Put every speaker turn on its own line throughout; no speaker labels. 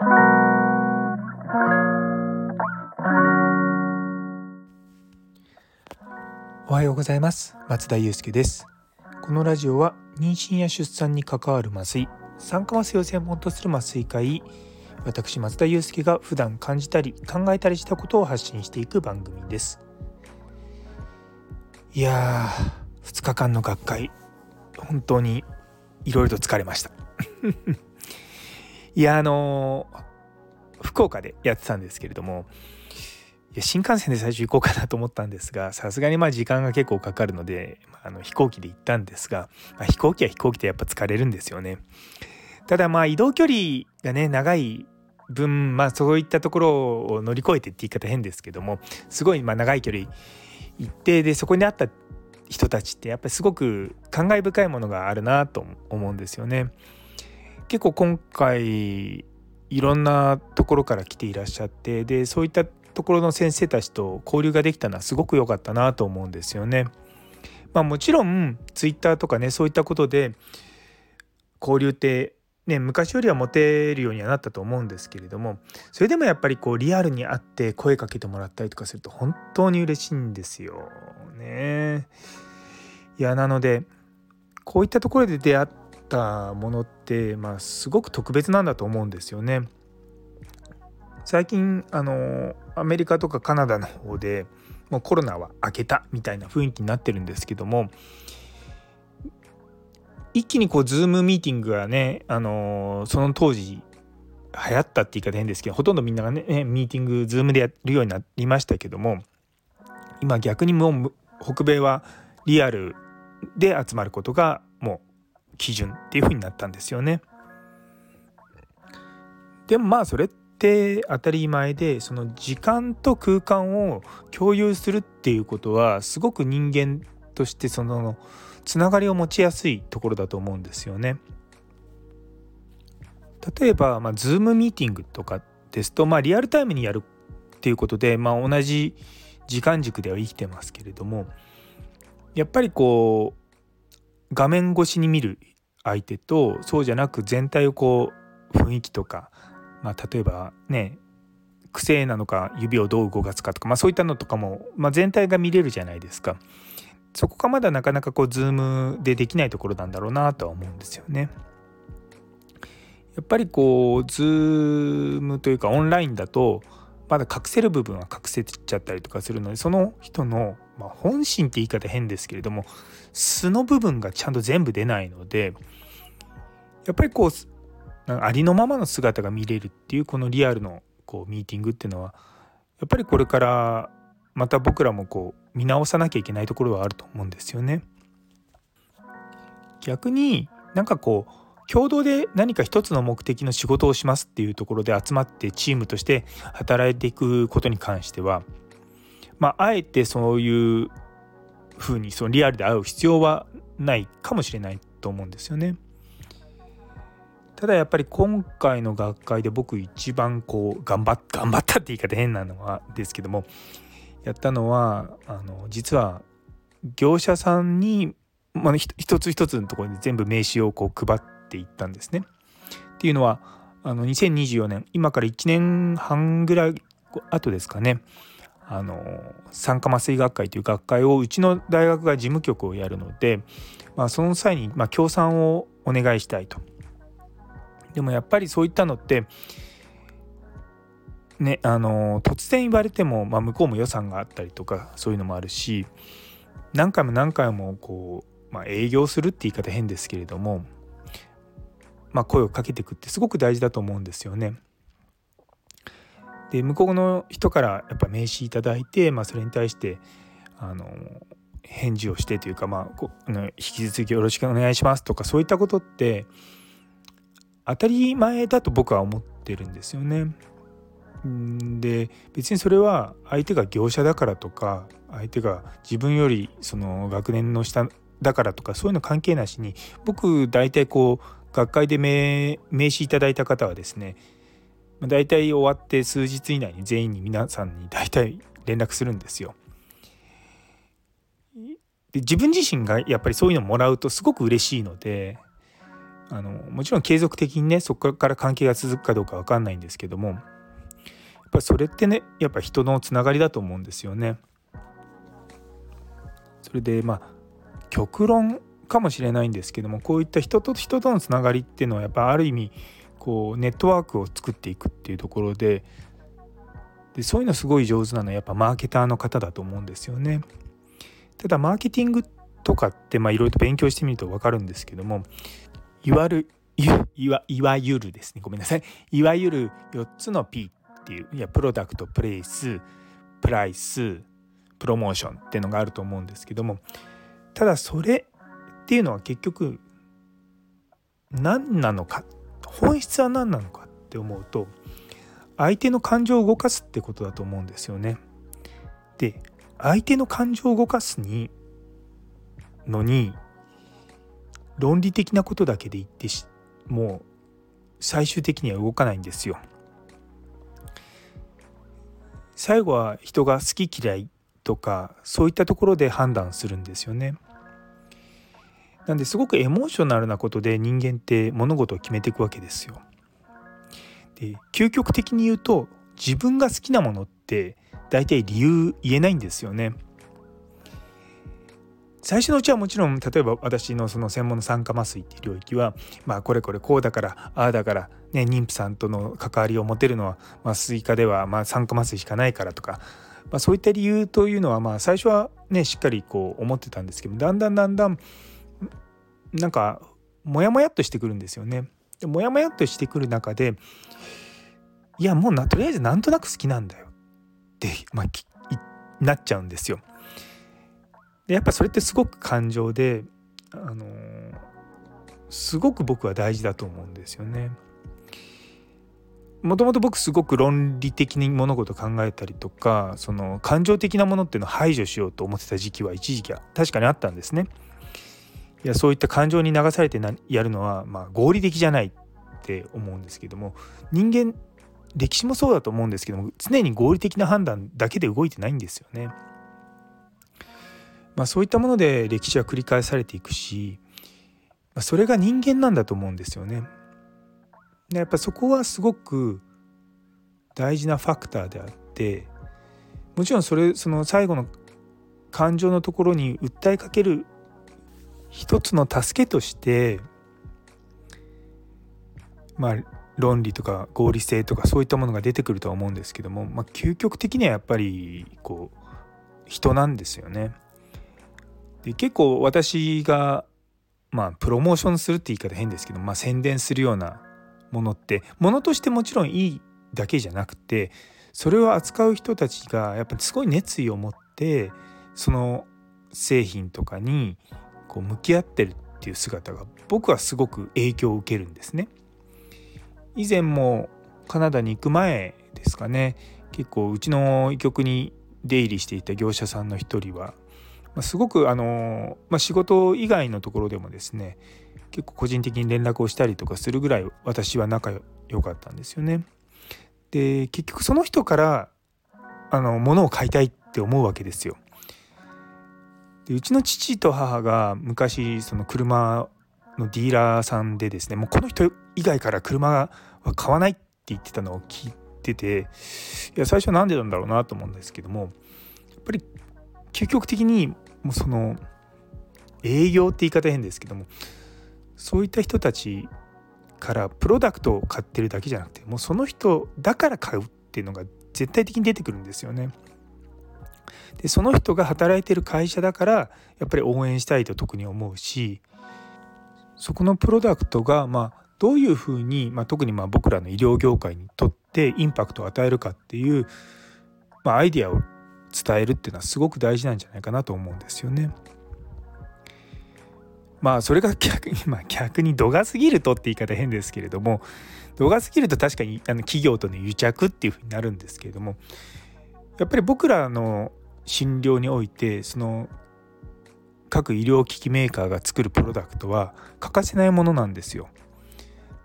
おはようございます。松田祐介です。このラジオは妊娠や出産に関わる麻酔酸化麻酔を専門とする麻酔科医私松田祐介が普段感じたり考えたりしたことを発信していく番組です。いやー2日間の学会本当にいろいろと疲れました。いやあの、福岡でやってたんですけれどもや新幹線で最初行こうかなと思ったんですがさすがにまあ時間が結構かかるので、まあ、あの飛行機で行ったんですが、まあ、飛行機は飛行機でやっぱ疲れるんですよね。ただまあ移動距離がね長い分まあそういったところを乗り越えてって言い方変ですけどもすごいまあ長い距離行ってでそこにあった人たちってやっぱりすごく感慨深いものがあるなと思うんですよね。結構今回いろんなところから来ていらっしゃってでそういったところの先生たちと交流ができたのはすごく良かったなと思うんですよね。まあ、もちろんツイッターとかねそういったことで交流ってね昔よりは持てるようにはなったと思うんですけれどもそれでもやっぱりこうリアルに会って声かけてもらったりとかすると本当に嬉しいんですよね。いやなのでこういったところで出会ったものって、まあ、すごく特別なんだと思うんですよね。最近あのアメリカとかカナダの方でもうコロナは明けたみたいな雰囲気になってるんですけども一気にこうズームミーティングがねあのその当時流行ったって言い方変ですけどほとんどみんながねミーティングズームでやるようになりましたけども今逆にもう北米はリアルで集まることがもう基準っていう風になったんですよね。でもまあそれって当たり前でその時間と空間を共有するっていうことはすごく人間としてそのつながりを持ちやすいところだと思うんですよね。例えば、まあ、Zoom ミーティングとかですと、まあ、リアルタイムにやるっていうことで、まあ、同じ時間軸では生きてますけれどもやっぱりこう画面越しに見る相手とそうじゃなく全体をこう雰囲気とかまあ、例えばね癖なのか指をどう動かすかとか、まあ、そういったのとかも、まあ、全体が見れるじゃないですかそこがまだなかなかこうズームでできないところなんだろうなとは思うんですよね。やっぱりこうズームというかオンラインだとまだ隠せる部分は隠せちゃったりとかするのでその人の、まあ、本心って言い方変ですけれども素の部分がちゃんと全部出ないのでやっぱりこうありのままの姿が見れるっていうこのリアルのこうミーティングっていうのはやっぱりこれからまた僕らもこう見直さなきゃいけないところはあると思うんですよね。逆になんかこう共同で何か一つの目的の仕事をしますっていうところで集まってチームとして働いていくことに関してはまああえてそういうふうにそのリアルで会う必要はないかもしれないと思うんですよね。ただやっぱり今回の学会で僕一番こう頑張っ 頑張ったって言い方変なのはですけどもやったのはあの実は業者さんに、まあ、一つ一つのところに全部名刺をこう配っていったんですね。っていうのはあの2024年今から1年半ぐらい後ですかねあの酸化麻酔学会という学会をうちの大学が事務局をやるので、まあ、その際にまあ協賛をお願いしたいと。でもやっぱりそういったのってねあの突然言われても、まあ、向こうも予算があったりとかそういうのもあるし何回も何回もこう、まあ、営業するって言い方変ですけれども、まあ、声をかけていくってすごく大事だと思うんですよね。で向こうの人からやっぱ名刺いただいて、まあ、それに対してあの返事をしてというか、まあ、引き続きよろしくお願いしますとかそういったことって当たり前だと僕は思ってるんですよね。で別にそれは相手が業者だからとか相手が自分よりその学年の下だからとかそういうの関係なしに僕大体こう学会で名名刺いただいた方はですね大体終わって数日以内に全員に皆さんに大体連絡するんですよ。で自分自身がやっぱりそういうのもらうとすごく嬉しいのであのもちろん継続的にねそこから関係が続くかどうか分かんないんですけどもやっぱそれってねやっぱ人のつながりだと思うんですよね。それでまあ極論かもしれないんですけどもこういった人と人とのつながりっていうのはやっぱある意味こうネットワークを作っていくっていうところででそういうのすごい上手なのはやっぱマーケターの方だと思うんですよね。ただマーケティングとかっていろいろと勉強してみると分かるんですけどもいわゆるいわいわゆるですねごめんなさいいわゆる4つの P っていういやプロダクトプレイスプライスプロモーションっていうのがあると思うんですけどもただそれっていうのは結局何なのかっ本質は何なのかって思うと相手の感情を動かすってことだと思うんですよね。で相手の感情を動かすにのに論理的なことだけで言ってしもう最終的には動かないんですよ。最後は人が好き嫌いとかそういったところで判断するんですよね。なんですごくエモーショナルなことで人間って物事を決めていくわけですよ。で究極的に言うと自分が好きなものって大体理由言えないんですよね。最初のうちはもちろん例えば私のその専門の酸化麻酔っていう領域はまあこれこれこうだからああだからね妊婦さんとの関わりを持てるのは麻酔科ではまあ酸化麻酔しかないからとか、まあ、そういった理由というのはまあ最初はねしっかりこう思ってたんですけどだんだんだんだんなんかモヤモヤっとしてくるんですよね。でモヤモヤっとしてくる中でいやもうなとりあえずなんとなく好きなんだよって、まあ、なっちゃうんですよ。でやっぱそれってすごく感情で、あの、すごく僕は大事だと思うんですよね。もともと僕すごく論理的に物事考えたりとかその感情的なものっていうのを排除しようと思ってた時期は一時期は確かにあったんですね。いやそういった感情に流されてやるのは、まあ、合理的じゃないって思うんですけども人間歴史もそうだと思うんですけども常に合理的な判断だけで動いてないんですよね。まあ、そういったもので歴史は繰り返されていくし、まあ、それが人間なんだと思うんですよね。でやっぱそこはすごく大事なファクターであってもちろんそれその最後の感情のところに訴えかける一つの助けとしてまあ論理とか合理性とかそういったものが出てくるとは思うんですけども、まあ、究極的にはやっぱりこう人なんですよね。で結構私がまあプロモーションするって言い方変ですけど、まあ、宣伝するようなものってものとしてもちろんいいだけじゃなくてそれを扱う人たちがやっぱりすごい熱意を持ってその製品とかにこう向き合ってるっていう姿が僕はすごく影響を受けるんですね。以前もカナダに行く前ですかね結構うちの医局に出入りしていた業者さんの一人は、まあ、すごくあの、まあ、仕事以外のところでもですね結構個人的に連絡をしたりとかするぐらい私は仲良かったんですよね。で結局その人からあの物を買いたいって思うわけですよ。でうちの父と母が昔その車のディーラーさんでですねもうこの人以外から車は買わないって言ってたのを聞いてていや最初なんでなんだろうなと思うんですけどもやっぱり究極的にもうその営業って言い方変ですけどもそういった人たちからプロダクトを買ってるだけじゃなくてもうその人だから買うっていうのが絶対的に出てくるんですよね。でその人が働いてる会社だからやっぱり応援したいと特に思うしそこのプロダクトがまあどういうふうに、まあ、特にまあ僕らの医療業界にとってインパクトを与えるかっていう、まあ、アイディアを伝えるっていうのはすごく大事なんじゃないかなと思うんですよね。まあそれが逆に、まあ、逆に度が過ぎるとって言い方変ですけれども度が過ぎると確かにあの企業との癒着っていうふうになるんですけれどもやっぱり僕らの診療においてその各医療機器メーカーが作るプロダクトは欠かせないものなんですよ。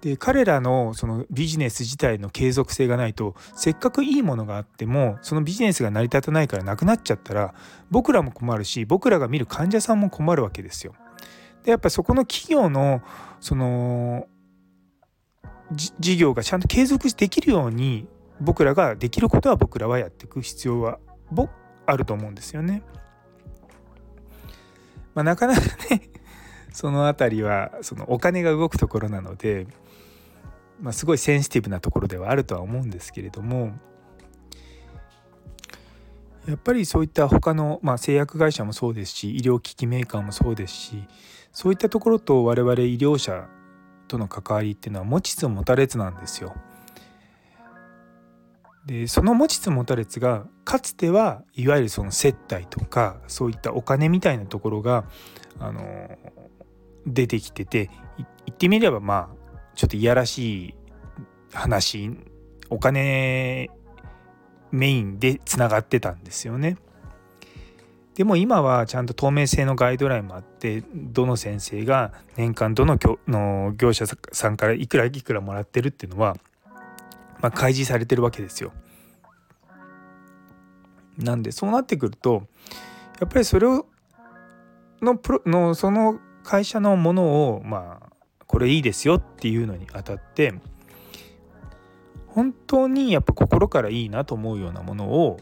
で彼らのそのビジネス自体の継続性がないとせっかくいいものがあってもそのビジネスが成り立たないからなくなっちゃったら僕らも困るし僕らが見る患者さんも困るわけですよ。でやっぱそこの企業のその事業がちゃんと継続できるように僕らができることは僕らはやっていく必要はあると思うんですよね。まあ、なかなかね その辺りはそのお金が動くところなので、まあ、すごいセンシティブなところではあるとは思うんですけれどもやっぱりそういった他の、まあ、製薬会社もそうですし医療機器メーカーもそうですしそういったところと我々医療者との関わりっていうのは持ちつ持たれつなんですよ。でその持ちつ持たれつがかつてはいわゆるその接待とかそういったお金みたいなところがあの出てきてて言ってみればまあちょっといやらしい話お金メインでつながってたんですよね。でも今はちゃんと透明性のガイドラインもあってどの先生が年間どのの業者さんからいくらいくらもらってるっていうのは、まあ、開示されてるわけですよ。なんでそうなってくるとやっぱりそれをのプロのその会社のものをまあこれいいですよっていうのにあたって本当にやっぱ心からいいなと思うようなものを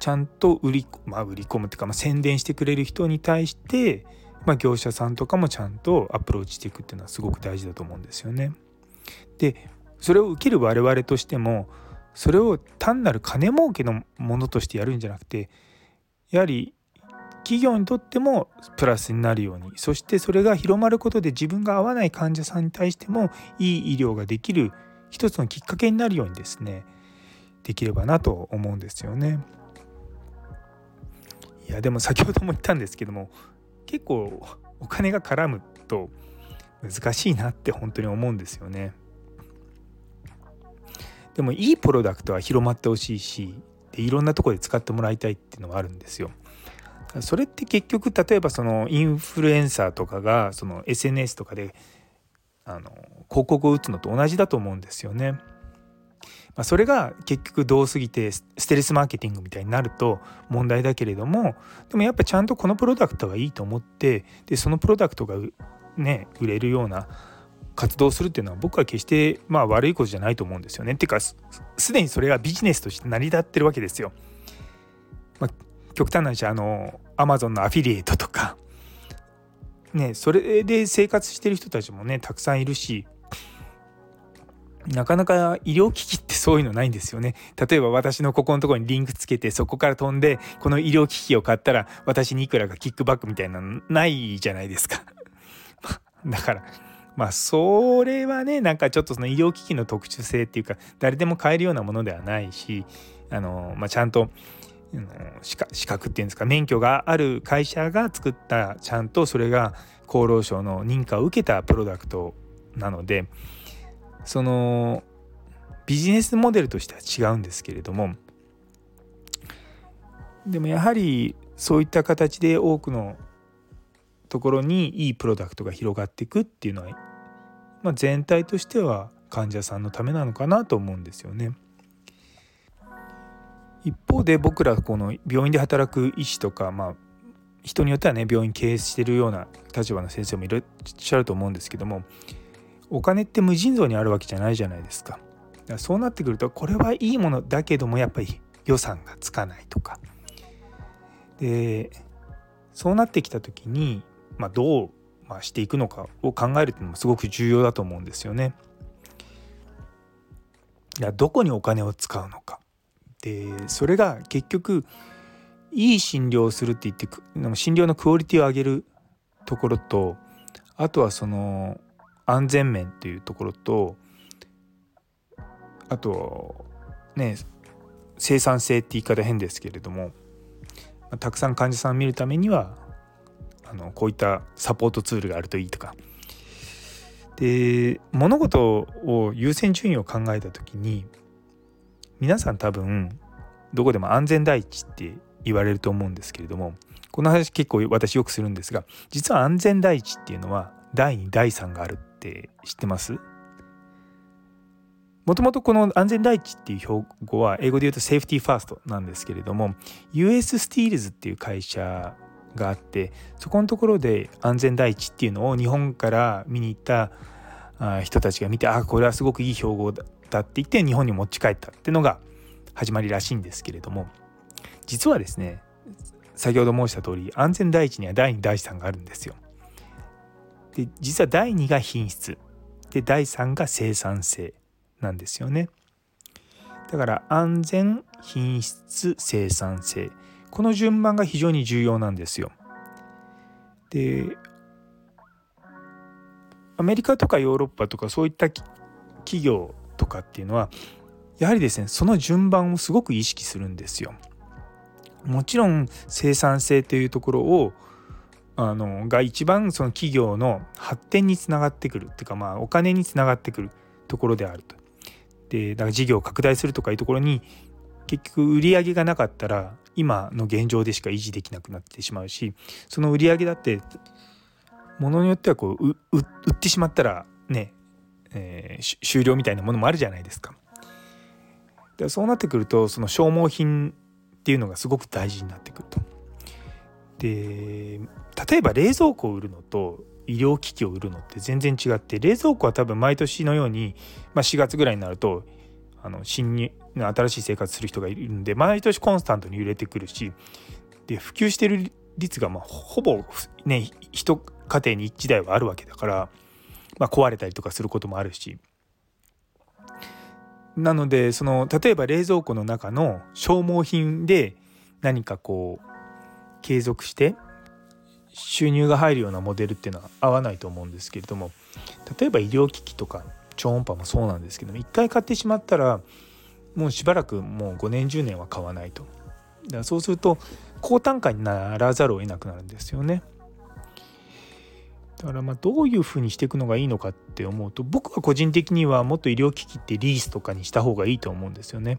ちゃんと売り,、まあ、売り込むっていうか、まあ、宣伝してくれる人に対して、まあ、業者さんとかもちゃんとアプローチしていくっていうのはすごく大事だと思うんですよね。でそれを受ける我々としてもそれを単なる金儲けのものとしてやるんじゃなくてやはり企業にとってもプラスになるようにそしてそれが広まることで自分が合わない患者さんに対してもいい医療ができる一つのきっかけになるようにですねできればなと思うんですよね。いやでも先ほども言ったんですけども結構お金が絡むと難しいなって本当に思うんですよね。でもいいプロダクトは広まってほしいしでいろんなとこで使ってもらいたいっていうのはあるんですよ。それって結局例えばそのインフルエンサーとかがその SNS とかであの広告を打つのと同じだと思うんですよね。まあ、それが結局どうすぎてステルスマーケティングみたいになると問題だけれどもでもやっぱちゃんとこのプロダクトはいいと思ってでそのプロダクトがね売れるような活動するっていうのは僕は決してまあ悪いことじゃないと思うんですよね。っていうかすでにそれがビジネスとして成り立ってるわけですよ。まあ、極端な話あのアマゾンのアフィリエイトとかねそれで生活してる人たちもねたくさんいるしなかなか医療機器ってそういうのないんですよね。例えば私のここのところにリンクつけてそこから飛んでこの医療機器を買ったら私にいくらかキックバックみたいなのないじゃないですか。だからまあそれはねなんかちょっとその医療機器の特殊性っていうか誰でも買えるようなものではないしあの、まあ、ちゃんと資格っていうんですか免許がある会社が作ったちゃんとそれが厚労省の認可を受けたプロダクトなのでそのビジネスモデルとしては違うんですけれどもでもやはりそういった形で多くのところにいいプロダクトが広がっていくっていうのは、まあ、全体としては患者さんのためなのかなと思うんですよね。一方で僕らこの病院で働く医師とかまあ人によってはね病院経営してるような立場の先生もいらっしゃると思うんですけどもお金って無尽蔵にあるわけじゃないじゃないですか。だからそうなってくるとこれはいいものだけどもやっぱり予算がつかないとかでそうなってきた時に、まあ、どう、まあ、していくのかを考えるっていうのもすごく重要だと思うんですよね。いやどこにお金を使うのかでそれが結局いい診療をするって言って診療のクオリティを上げるところとあとはその安全面っていうところとあとね生産性って言い方変ですけれどもたくさん患者さんを見るためにはあのこういったサポートツールがあるといいとか。で物事を優先順位を考えた時に皆さん多分どこでも安全第一って言われると思うんですけれどもこの話結構私よくするんですが実は安全第一っていうのは第2第3があるって知ってます？もともとこの安全第一っていう標語は英語で言うと safety first なんですけれども US スティールズっていう会社があってそこのところで安全第一っていうのを日本から見に行った人たちが見てあこれはすごくいい標語だって言って日本に持ち帰ったっていうのが始まりらしいんですけれども実はですね先ほど申した通り安全第一には第2第3があるんですよ。で実は第2が品質で第3が生産性なんですよね。だから安全品質生産性この順番が非常に重要なんですよ。でアメリカとかヨーロッパとかそういった企業とかっていうのはやはりですねその順番をすごく意識するんですよ。もちろん生産性というところをあのが一番その企業の発展につながってくるっていうかまあお金につながってくるところであると。でだから事業を拡大するとかいうところに結局売り上げがなかったら今の現状でしか維持できなくなってしまうしその売り上げだってものによってはこう売ってしまったらね、えー、終了みたいなものもあるじゃないですか。でそうなってくるとその消耗品っていうのがすごく大事になってくると。で例えば冷蔵庫を売るのと医療機器を売るのって全然違って冷蔵庫は多分毎年のように、まあ、4月ぐらいになるとあの新に新しい生活する人がいるんで毎年コンスタントに揺れてくるしで普及してる率がまあほぼね一家庭に1台はあるわけだから、まあ、壊れたりとかすることもあるし。なのでその例えば冷蔵庫の中の消耗品で何かこう継続して収入が入るようなモデルっていうのは合わないと思うんですけれども例えば医療機器とか超音波もそうなんですけども一回買ってしまったらもうしばらくもう5年10年は買わないとだからそうすると高単価にならざるを得なくなるんですよね。だからまあどういうふうにしていくのがいいのかって思うと僕は個人的にはもっと医療機器ってリースとかにした方がいいと思うんですよね。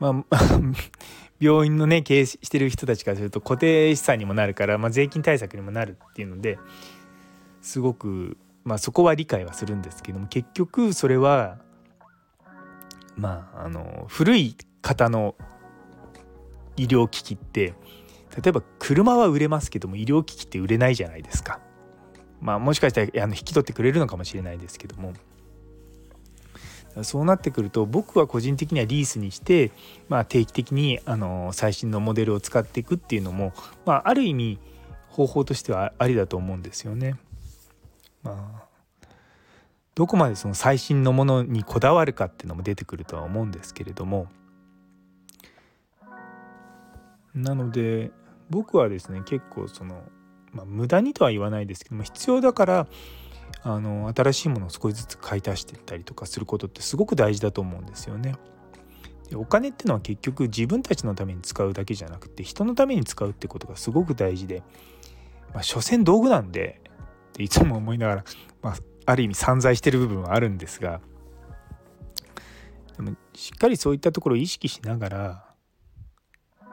まあ 病院のね経営してる人たちからすると固定資産にもなるから、まあ、税金対策にもなるっていうのですごく、まあ、そこは理解はするんですけども結局それはまああの古い方の医療機器って例えば車は売れますけども医療機器って売れないじゃないですか。まあもしかしたらあの引き取ってくれるのかもしれないですけどもそうなってくると僕は個人的にはリースにして、まあ、定期的にあの最新のモデルを使っていくっていうのも、まあ、ある意味方法としてはありだと思うんですよね。まあ、どこまでその最新のものにこだわるかっていうのも出てくるとは思うんですけれどもなので僕はですね結構そのまあ、無駄にとは言わないですけども必要だからあの新しいものを少しずつ買い足していったりとかすることってすごく大事だと思うんですよね。でお金っていうのは結局自分たちのために使うだけじゃなくて人のために使うってことがすごく大事で、まあ、所詮道具なんでていつも思いながら、まあ、ある意味散財してる部分はあるんですがでもしっかりそういったところを意識しながらや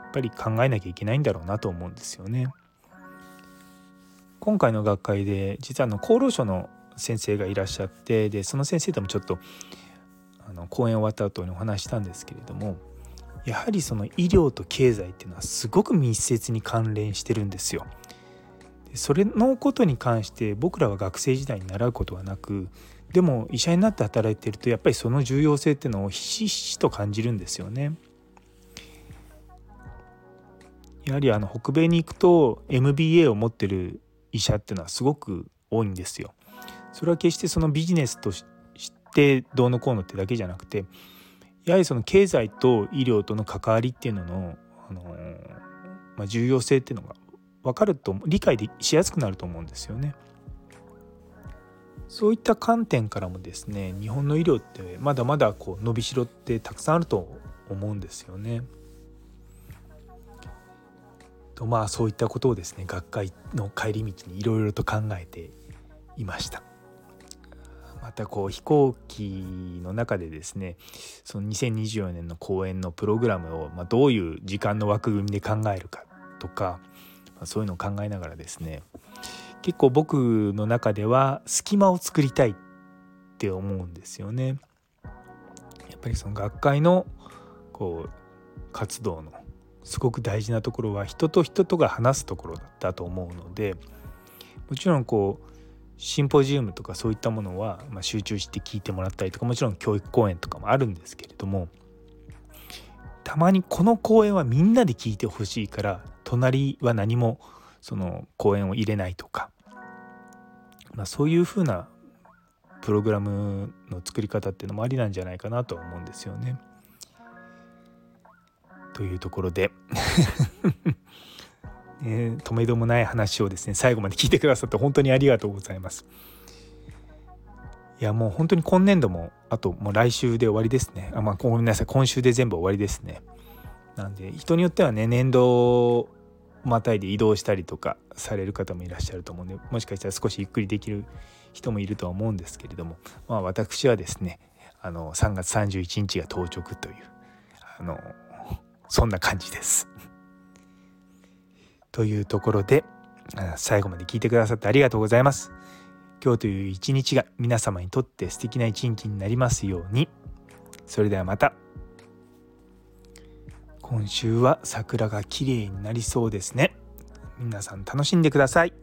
っぱり考えなきゃいけないんだろうなと思うんですよね。今回の学会で実はあの厚労省の先生がいらっしゃってでその先生ともちょっとあの講演終わった後にお話したんですけれどもやはりその医療と経済っていうのはすごく密接に関連してるんですよ。それのことに関して僕らは学生時代に習うことはなくでも医者になって働いてるとやっぱりその重要性っていうのをひしひしと感じるんですよね。やはりあの北米に行くと MBA を持ってる医者っていうのはすごく多いんですよ。それは決してそのビジネスとしてどうのこうのってだけじゃなくてやはりその経済と医療との関わりっていうのの、あのまあ、重要性っていうのが分かると理解でしやすくなると思うんですよね。そういった観点からもですね日本の医療ってまだまだこう伸びしろってたくさんあると思うんですよね。とまあそういったことをですね学会の帰り道にいろいろと考えていました。またこう飛行機の中でですねその2024年の公演のプログラムを、まあ、どういう時間の枠組みで考えるかとか、そういうのを考えながらですね結構僕の中では隙間を作りたいって思うんですよね。やっぱりその学会のこう活動のすごく大事なところは人と人とが話すところだと思うのでもちろんこうシンポジウムとかそういったものは、ま、集中して聞いてもらったりとかもちろん教育講演とかもあるんですけれどもたまにこの講演はみんなで聞いてほしいから隣は何もその講演を入れないとか、まあ、そういうふうなプログラムの作り方っていうのもありなんじゃないかなと思うんですよね。というところで えー、止めどもない話をですね最後まで聞いてくださって本当にありがとうございます。いやもう本当に今年度もあともう来週で終わりですね。あまあごめんなさい今週で全部終わりですね。なんで人によってはね年度またいで移動したりとかされる方もいらっしゃると思うんでもしかしたら少しゆっくりできる人もいるとは思うんですけれどもまあ私はですねあの3月31日が当直というあのそんな感じです。というところで最後まで聞いてくださってありがとうございます。今日という一日が皆様にとって素敵な一日になりますように。それではまた。今週は桜が綺麗になりそうですね。皆さん楽しんでください。